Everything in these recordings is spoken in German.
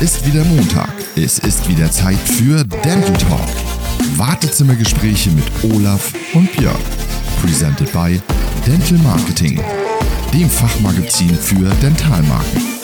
ist wieder Montag. Es ist wieder Zeit für Dental Talk. Wartezimmergespräche mit Olaf und Björn. Presented by Dental Marketing, dem Fachmagazin für Dentalmarken.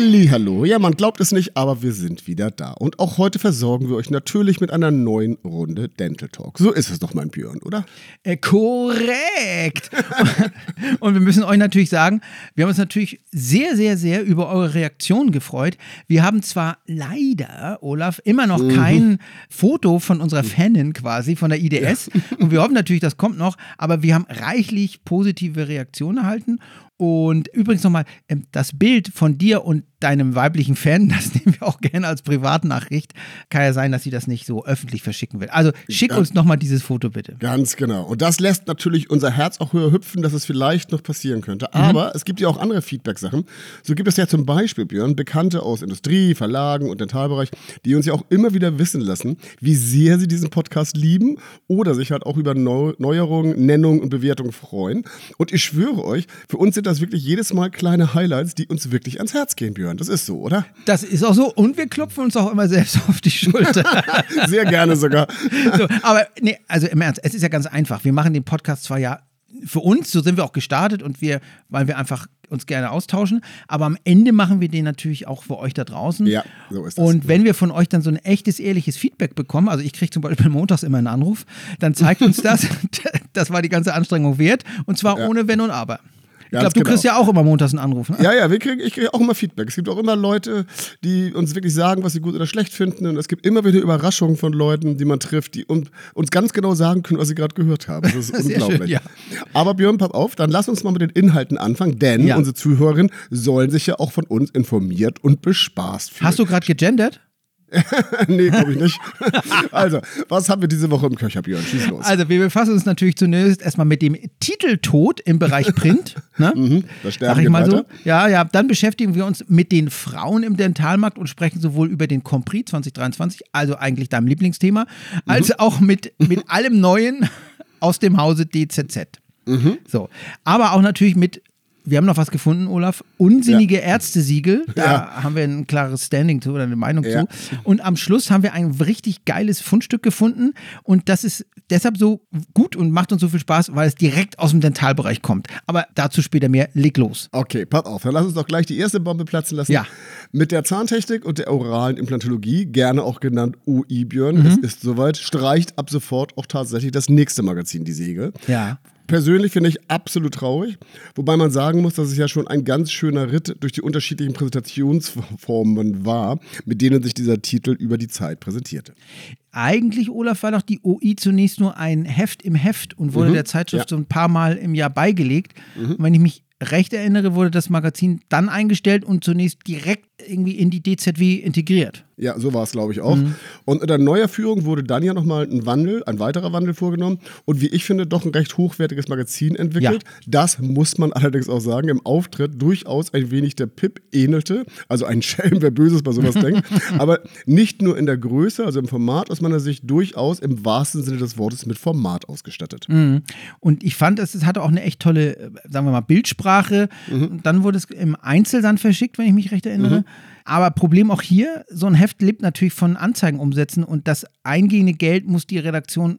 Hallo, ja, man glaubt es nicht, aber wir sind wieder da. Und auch heute versorgen wir euch natürlich mit einer neuen Runde Dental Talk. So ist es doch, mein Björn, oder? Äh, korrekt. und wir müssen euch natürlich sagen, wir haben uns natürlich sehr, sehr, sehr über eure Reaktionen gefreut. Wir haben zwar leider, Olaf, immer noch Mhm. kein Foto von unserer Fanin quasi, von der IDS. Und wir hoffen natürlich, das kommt noch, aber wir haben reichlich positive Reaktionen erhalten. Und übrigens nochmal, ähm, das Bild von dir und deinem weiblichen Fan, das nehmen wir auch gerne als Privatnachricht. Kann ja sein, dass sie das nicht so öffentlich verschicken will. Also schick Ja. uns nochmal dieses Foto bitte. Ganz genau. Und das lässt natürlich unser Herz auch höher hüpfen, dass es vielleicht noch passieren könnte. Aber es gibt ja auch andere Feedback-Sachen. So gibt es ja zum Beispiel, Björn, Bekannte aus Industrie, Verlagen und Dentalbereich, die uns ja auch immer wieder wissen lassen, wie sehr sie diesen Podcast lieben oder sich halt auch über Neu Neuerungen, Nennungen und Bewertungen freuen. Und ich schwöre euch, für uns sind das wirklich jedes Mal kleine Highlights, die uns wirklich ans Herz gehen, Björn. Das ist so, oder? Das ist auch so. Und wir klopfen uns auch immer selbst auf die Schulter. Sehr gerne sogar. so, aber nee, also im Ernst, es ist ja ganz einfach. Wir machen den Podcast zwar ja für uns, so sind wir auch gestartet und wir, weil wir einfach uns gerne austauschen, aber am Ende machen wir den natürlich auch für euch da draußen. Ja, so ist das. Und wenn wir von euch dann so ein echtes, ehrliches Feedback bekommen, also ich kriege zum Beispiel montags immer einen Anruf, dann zeigt uns das, das war die ganze Anstrengung wert und zwar Ja. ohne Wenn und Aber. Ich glaube, du kriegst genau. ja auch immer montags einen Anruf. Ne? Ja, ja, wir kriegen, ich kriege auch immer Feedback. Es gibt auch immer Leute, die uns wirklich sagen, was sie gut oder schlecht finden. Und es gibt immer wieder Überraschungen von Leuten, die man trifft, die uns, ganz genau sagen können, was sie gerade gehört haben. Das ist unglaublich. schön, ja. Aber Björn, pass auf, dann lass uns mal mit den Inhalten anfangen, denn Ja. unsere Zuhörerinnen sollen sich ja auch von uns informiert und bespaßt fühlen. Hast du gerade gegendert? nee, glaube ich nicht. also, was haben wir diese Woche im Köcher, Björn? Schieß los. Also, wir befassen uns natürlich zunächst erstmal mit dem Titeltod im Bereich Print. ne? Mhm, das Sag ich mal so. Ja, ja, dann beschäftigen wir uns mit den Frauen im Dentalmarkt und sprechen sowohl über den Compris 2023, also eigentlich deinem Lieblingsthema, Mhm. als auch mit, mit allem Neuen aus dem Hause DZZ. Mhm. So. Aber auch natürlich mit. Wir haben noch was gefunden, Olaf. Unsinnige Ärztesiegel. Da Ja. haben wir ein klares Standing zu oder eine Meinung Ja. zu. Und am Schluss haben wir ein richtig geiles Fundstück gefunden. Und das ist deshalb so gut und macht uns so viel Spaß, weil es direkt aus dem Dentalbereich kommt. Aber dazu später mehr. Leg los. Okay, pass auf, dann lass uns doch gleich die erste Bombe platzen lassen. Ja. Mit der Zahntechnik und der oralen Implantologie, gerne auch genannt OI Björn, Mhm. es ist soweit, streicht ab sofort auch tatsächlich das nächste Magazin die Segel. Ja. Persönlich finde ich absolut traurig, wobei man sagen muss, dass es ja schon ein ganz schöner Ritt durch die unterschiedlichen Präsentationsformen war, mit denen sich dieser Titel über die Zeit präsentierte. Eigentlich, Olaf, war doch die OI zunächst nur ein Heft im Heft und wurde der Zeitschrift ja. so ein paar Mal im Jahr beigelegt. Und wenn ich mich recht erinnere, wurde das Magazin dann eingestellt und zunächst direkt irgendwie in die DZW integriert. Ja, so war es, glaube ich, auch. Mhm. Und unter neuer Führung wurde dann ja nochmal ein Wandel, ein weiterer Wandel vorgenommen und wie ich finde, doch ein recht hochwertiges Magazin entwickelt. Das muss man allerdings auch sagen, im Auftritt durchaus ein wenig der Pip ähnelte. Also ein Schelm, wer Böses bei sowas denkt. Aber nicht nur in der Größe, also im Format, aus meiner Sicht durchaus im wahrsten Sinne des Wortes mit Format ausgestattet. Mhm. Und ich fand, es hatte auch eine echt tolle, äh, sagen wir mal, Bildsprache. Mhm. Und dann wurde es im Einzel dann verschickt, wenn ich mich recht erinnere. Aber Problem auch hier, so ein Heft lebt natürlich von Anzeigenumsätzen und das eingehende Geld muss die Redaktion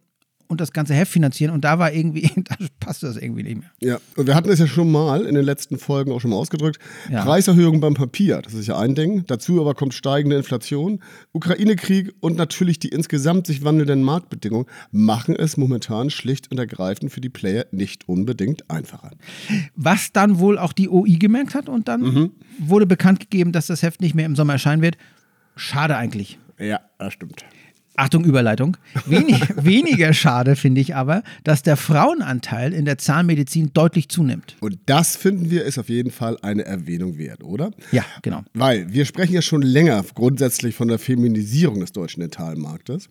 und das ganze Heft finanzieren. Und da war irgendwie, da passte das irgendwie nicht mehr. Ja, und wir hatten es ja schon mal in den letzten Folgen auch schon mal ausgedrückt. Ja. Preiserhöhung beim Papier, das ist ja ein Ding. Dazu aber kommt steigende Inflation, Ukraine-Krieg und natürlich die insgesamt sich wandelnden Marktbedingungen machen es momentan schlicht und ergreifend für die Player nicht unbedingt einfacher. Was dann wohl auch die OI gemerkt hat und dann Mhm. wurde bekannt gegeben, dass das Heft nicht mehr im Sommer erscheinen wird. Schade eigentlich. Ja, das stimmt. Achtung, Überleitung. Wenig, weniger schade finde ich aber, dass der Frauenanteil in der Zahnmedizin deutlich zunimmt. Und das finden wir ist auf jeden Fall eine Erwähnung wert, oder? Ja, genau. Weil wir sprechen ja schon länger grundsätzlich von der Feminisierung des deutschen Dentalmarktes.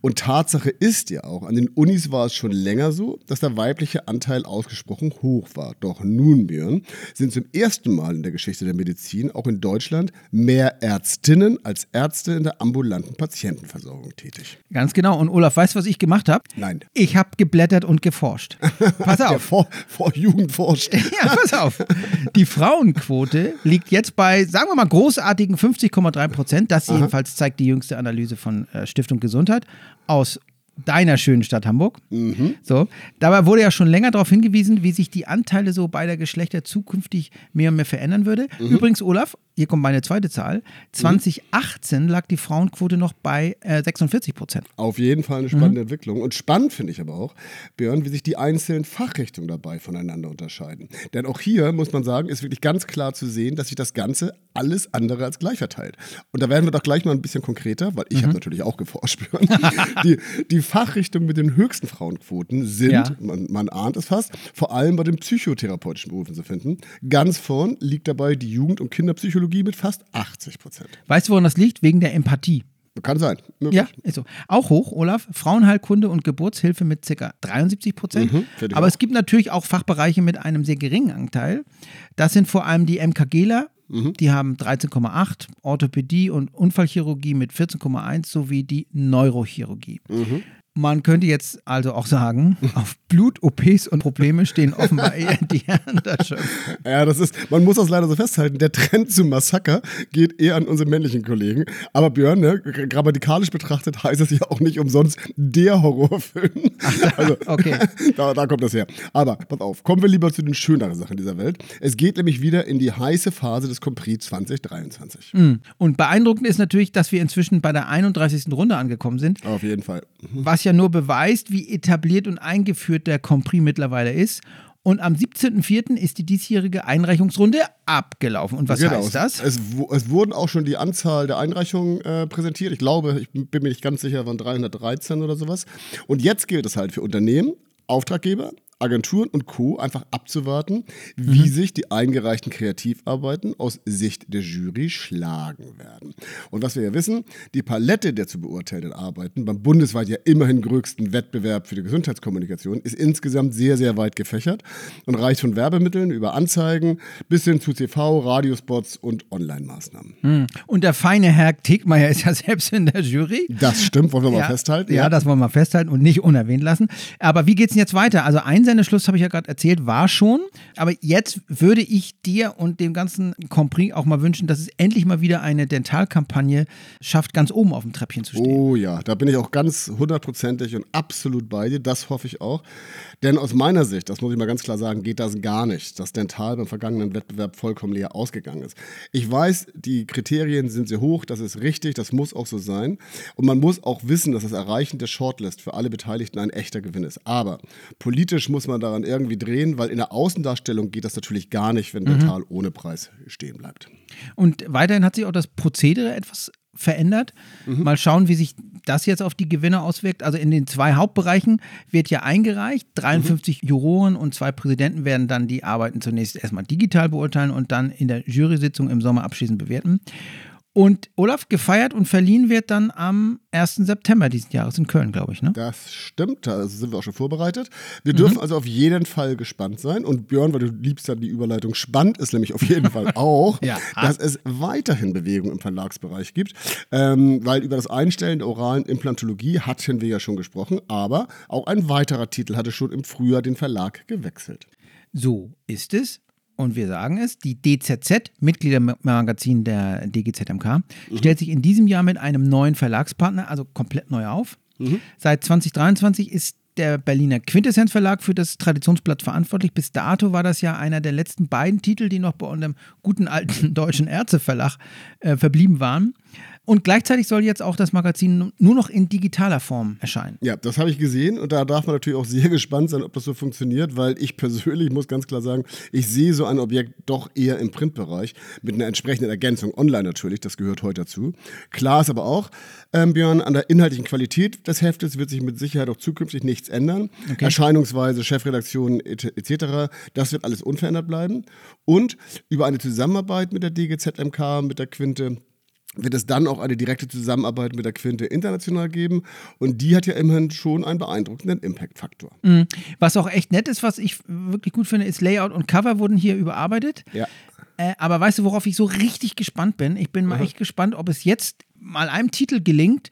Und Tatsache ist ja auch, an den Unis war es schon länger so, dass der weibliche Anteil ausgesprochen hoch war. Doch nun, Björn, sind zum ersten Mal in der Geschichte der Medizin auch in Deutschland mehr Ärztinnen als Ärzte in der ambulanten Patientenversorgung tätig. Tätig. Ganz genau. Und Olaf, weißt du, was ich gemacht habe? Nein. Ich habe geblättert und geforscht. Pass auf. vor, vor Jugend forscht. Ja, pass auf. Die Frauenquote liegt jetzt bei, sagen wir mal, großartigen 50,3 Prozent. Das jedenfalls zeigt die jüngste Analyse von äh, Stiftung Gesundheit aus deiner schönen Stadt Hamburg. So, dabei wurde ja schon länger darauf hingewiesen, wie sich die Anteile so beider Geschlechter zukünftig mehr und mehr verändern würde. Übrigens, Olaf, hier kommt meine zweite Zahl. 2018 lag die Frauenquote noch bei äh, 46 Prozent. Auf jeden Fall eine spannende Entwicklung. Und spannend finde ich aber auch, Björn, wie sich die einzelnen Fachrichtungen dabei voneinander unterscheiden. Denn auch hier muss man sagen, ist wirklich ganz klar zu sehen, dass sich das Ganze alles andere als gleich verteilt. Und da werden wir doch gleich mal ein bisschen konkreter, weil ich habe natürlich auch geforscht, Björn. die, die Fachrichtungen mit den höchsten Frauenquoten sind, Ja. man, man ahnt es fast, vor allem bei den psychotherapeutischen Berufen zu finden. Ganz vorn liegt dabei die Jugend- und Kinderpsychologie mit fast 80 Prozent. Weißt du, woran das liegt? Wegen der Empathie. Kann sein. Möglich. Ja, ist so. Auch hoch, Olaf. Frauenheilkunde und Geburtshilfe mit ca. 73 Prozent. Mhm, Aber auch. es gibt natürlich auch Fachbereiche mit einem sehr geringen Anteil. Das sind vor allem die MKGler. Mhm. Die haben 13,8, Orthopädie und Unfallchirurgie mit 14,1 sowie die Neurochirurgie. Mhm. Man könnte jetzt also auch sagen, auf Blut, OPs und Probleme stehen offenbar eher die Herren der Schöpfung. Ja, das ist, man muss das leider so festhalten. Der Trend zum Massaker geht eher an unsere männlichen Kollegen. Aber Björn, ne, grammatikalisch betrachtet heißt es ja auch nicht umsonst der Horrorfilm. Also, okay. da, da kommt das her. Aber pass auf, kommen wir lieber zu den schöneren Sachen dieser Welt. Es geht nämlich wieder in die heiße Phase des Compris 2023. Und beeindruckend ist natürlich, dass wir inzwischen bei der 31. Runde angekommen sind. Auf jeden Fall. was ja nur beweist, wie etabliert und eingeführt der Compris mittlerweile ist. Und am 17.04. ist die diesjährige Einreichungsrunde abgelaufen. Und was Genau. heißt das? Es, es wurden auch schon die Anzahl der Einreichungen äh, präsentiert. Ich glaube, ich bin mir nicht ganz sicher, waren 313 oder sowas. Und jetzt gilt es halt für Unternehmen, Auftraggeber, Agenturen und Co. einfach abzuwarten, wie sich die eingereichten Kreativarbeiten aus Sicht der Jury schlagen werden. Und was wir ja wissen, die Palette der zu beurteilenden Arbeiten beim bundesweit ja immerhin größten Wettbewerb für die Gesundheitskommunikation ist insgesamt sehr, sehr weit gefächert und reicht von Werbemitteln über Anzeigen bis hin zu TV, Radiospots und Online-Maßnahmen. Und der feine Herr Tegmeier ist ja selbst in der Jury. Das stimmt, wollen wir mal festhalten. Ja, das wollen wir mal festhalten und nicht unerwähnt lassen. Aber wie geht's denn jetzt weiter? Also Einsendeschluss, habe ich ja gerade erzählt, war schon. Aber jetzt würde ich dir und dem ganzen Compris auch mal wünschen, dass es endlich mal wieder eine Dentalkampagne schafft, ganz oben auf dem Treppchen zu stehen. Oh ja, da bin ich auch ganz hundertprozentig und absolut bei dir. Das hoffe ich auch. Denn aus meiner Sicht, das muss ich mal ganz klar sagen, geht das gar nicht, dass Dental beim vergangenen Wettbewerb vollkommen leer ausgegangen ist. Ich weiß, die Kriterien sind sehr hoch, das ist richtig, das muss auch so sein. Und man muss auch wissen, dass das Erreichen der Shortlist für alle Beteiligten ein echter Gewinn ist. Aber politisch muss man daran irgendwie drehen, weil in der Außendarstellung geht das natürlich gar nicht, wenn Dental ohne Preis stehen bleibt. Und weiterhin hat sich auch das Prozedere etwas verändert. Mal schauen, wie sich das jetzt auf die Gewinne auswirkt. Also in den zwei Hauptbereichen wird ja eingereicht. 53 Juroren und zwei Präsidenten werden dann die Arbeiten zunächst erstmal digital beurteilen und dann in der Jury-Sitzung im Sommer abschließend bewerten. Und Olaf, gefeiert und verliehen wird dann am 1. September diesen Jahres in Köln, glaube ich. Ne? Das stimmt, da sind wir auch schon vorbereitet. Wir dürfen also auf jeden Fall gespannt sein. Und Björn, weil du liebst ja die Überleitung, spannend ist nämlich auf jeden Fall auch, Ja. dass es weiterhin Bewegung im Verlagsbereich gibt. Ähm, weil über das Einstellen der oralen Implantologie hatten wir ja schon gesprochen, aber auch ein weiterer Titel hatte schon im Frühjahr den Verlag gewechselt. So ist es. Und wir sagen es, die DZZ, Mitgliedermagazin der DGZMK, stellt sich in diesem Jahr mit einem neuen Verlagspartner, also komplett neu auf. Seit 2023 ist der Berliner Quintessenz Verlag für das Traditionsblatt verantwortlich. Bis dato war das ja einer der letzten beiden Titel, die noch bei unserem guten alten deutschen Ärzteverlag äh, verblieben waren. Und gleichzeitig soll jetzt auch das Magazin nur noch in digitaler Form erscheinen. Ja, das habe ich gesehen und da darf man natürlich auch sehr gespannt sein, ob das so funktioniert, weil ich persönlich muss ganz klar sagen, ich sehe so ein Objekt doch eher im Printbereich mit einer entsprechenden Ergänzung online natürlich, das gehört heute dazu. Klar ist aber auch, ähm, Björn, an der inhaltlichen Qualität des Heftes wird sich mit Sicherheit auch zukünftig nichts ändern. Erscheinungsweise, Chefredaktion et- etc., das wird alles unverändert bleiben. Und über eine Zusammenarbeit mit der DGZMK, mit der Quinte, wird es dann auch eine direkte Zusammenarbeit mit der Quinte international geben. Und die hat ja immerhin schon einen beeindruckenden Impact-Faktor. Was auch echt nett ist, was ich wirklich gut finde, ist Layout und Cover wurden hier überarbeitet. Ja. Äh, aber weißt du, worauf ich so richtig gespannt bin? Ich bin mal echt gespannt, ob es jetzt mal einem Titel gelingt,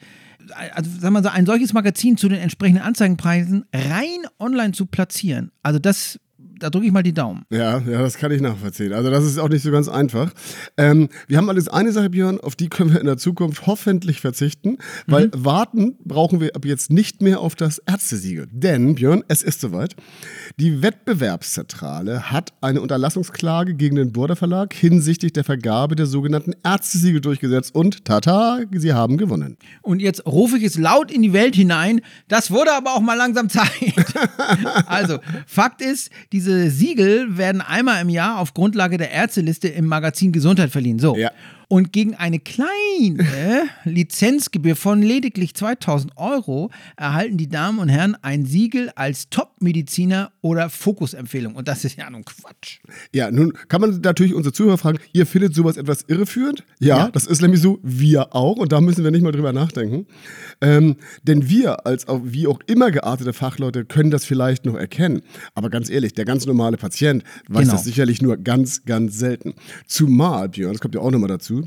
also sagen wir so, ein solches Magazin zu den entsprechenden Anzeigenpreisen rein online zu platzieren. Also das da drücke ich mal die Daumen. Ja, ja, das kann ich nachvollziehen. Also das ist auch nicht so ganz einfach. Ähm, wir haben alles eine Sache, Björn, auf die können wir in der Zukunft hoffentlich verzichten, weil mhm. warten brauchen wir ab jetzt nicht mehr auf das Ärztesiegel. Denn, Björn, es ist soweit. Die Wettbewerbszentrale hat eine Unterlassungsklage gegen den Burda Verlag hinsichtlich der Vergabe der sogenannten Ärztesiegel durchgesetzt und tata, sie haben gewonnen. Und jetzt rufe ich es laut in die Welt hinein. Das wurde aber auch mal langsam Zeit. also, Fakt ist, diese Siegel werden einmal im Jahr auf Grundlage der Ärzteliste im Magazin Gesundheit verliehen. So. Ja. Und gegen eine kleine Lizenzgebühr von lediglich 2000 Euro erhalten die Damen und Herren ein Siegel als Top-Mediziner oder Fokusempfehlung. Und das ist ja nun Quatsch. Ja, nun kann man natürlich unsere Zuhörer fragen, ihr findet sowas etwas irreführend? Ja, ja. das ist nämlich so, wir auch. Und da müssen wir nicht mal drüber nachdenken. Ähm, denn wir als auch, wie auch immer geartete Fachleute können das vielleicht noch erkennen. Aber ganz ehrlich, der ganz normale Patient weiß genau. das sicherlich nur ganz, ganz selten. Zumal, Björn, das kommt ja auch nochmal dazu,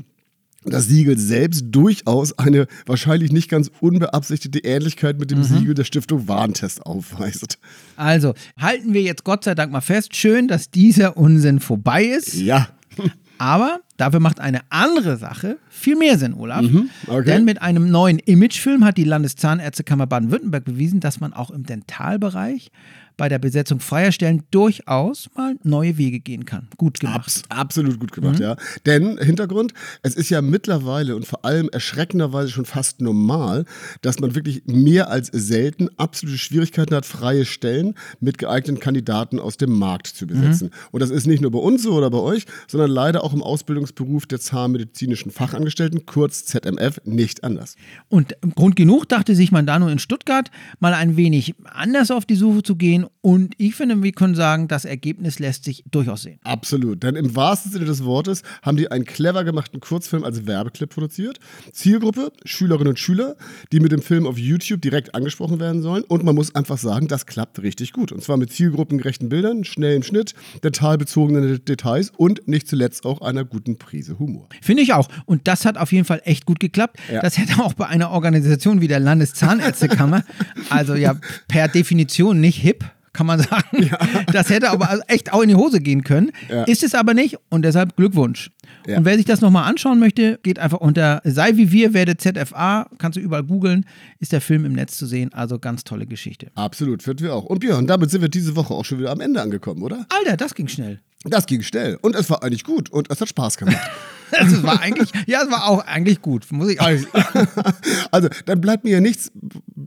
das Siegel selbst durchaus eine wahrscheinlich nicht ganz unbeabsichtigte Ähnlichkeit mit dem mhm. Siegel der Stiftung Warentest aufweist. Also halten wir jetzt Gott sei Dank mal fest, schön, dass dieser Unsinn vorbei ist. Ja. Aber dafür macht eine andere Sache viel mehr Sinn, Olaf. Mhm, okay. Denn mit einem neuen Imagefilm hat die Landeszahnärztekammer Baden-Württemberg bewiesen, dass man auch im Dentalbereich bei der Besetzung freier Stellen durchaus mal neue Wege gehen kann. Gut gemacht. Abs absolut gut gemacht, mhm. ja. Denn Hintergrund, es ist ja mittlerweile und vor allem erschreckenderweise schon fast normal, dass man wirklich mehr als selten absolute Schwierigkeiten hat, freie Stellen mit geeigneten Kandidaten aus dem Markt zu besetzen. Mhm. Und das ist nicht nur bei uns so oder bei euch, sondern leider auch im Ausbildungsberuf der zahnmedizinischen Fachangestellten, kurz ZMF, nicht anders. Und Grund genug dachte sich man da nur in Stuttgart mal ein wenig anders auf die Suche zu gehen und ich finde, wir können sagen, das Ergebnis lässt sich durchaus sehen. Absolut. Denn im wahrsten Sinne des Wortes haben die einen clever gemachten Kurzfilm als Werbeclip produziert. Zielgruppe, Schülerinnen und Schüler, die mit dem Film auf YouTube direkt angesprochen werden sollen. Und man muss einfach sagen, das klappt richtig gut. Und zwar mit zielgruppengerechten Bildern, schnellem Schnitt, detailbezogenen Details und nicht zuletzt auch einer guten Prise Humor. Finde ich auch. Und das hat auf jeden Fall echt gut geklappt. Ja. Das hätte auch bei einer Organisation wie der Landeszahnärztekammer, also ja per Definition nicht hip, kann man sagen. Ja. Das hätte aber echt auch in die Hose gehen können. Ja. Ist es aber nicht und deshalb Glückwunsch. Ja. Und wer sich das nochmal anschauen möchte, geht einfach unter Sei wie wir, werde ZFA, kannst du überall googeln, ist der Film im Netz zu sehen. Also ganz tolle Geschichte. Absolut, finden wir auch. Und Björn, damit sind wir diese Woche auch schon wieder am Ende angekommen, oder? Alter, das ging schnell. Das ging schnell und es war eigentlich gut und es hat Spaß gemacht. das war eigentlich, ja, es war auch eigentlich gut, muss ich auch also, also, dann bleibt mir ja nichts,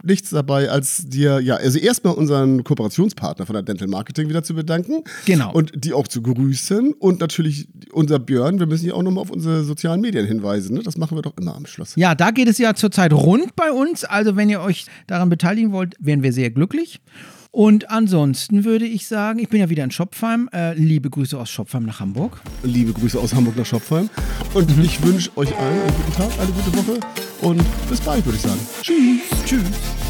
nichts dabei, als dir, ja, also erstmal unseren Kooperationspartner von der Dental Marketing wieder zu bedanken. Genau. Und die auch zu grüßen und natürlich unser Björn, wir müssen ja auch nochmal auf unsere sozialen Medien hinweisen, ne? das machen wir doch immer am Schluss. Ja, da geht es ja zurzeit rund bei uns, also wenn ihr euch daran beteiligen wollt, wären wir sehr glücklich. Und ansonsten würde ich sagen, ich bin ja wieder in Schopfheim. Äh, liebe Grüße aus Schopfheim nach Hamburg. Liebe Grüße aus Hamburg nach Schopfheim. Und mhm. ich wünsche euch allen einen guten Tag, eine gute Woche und bis bald, würde ich sagen. Tschüss. Tschüss.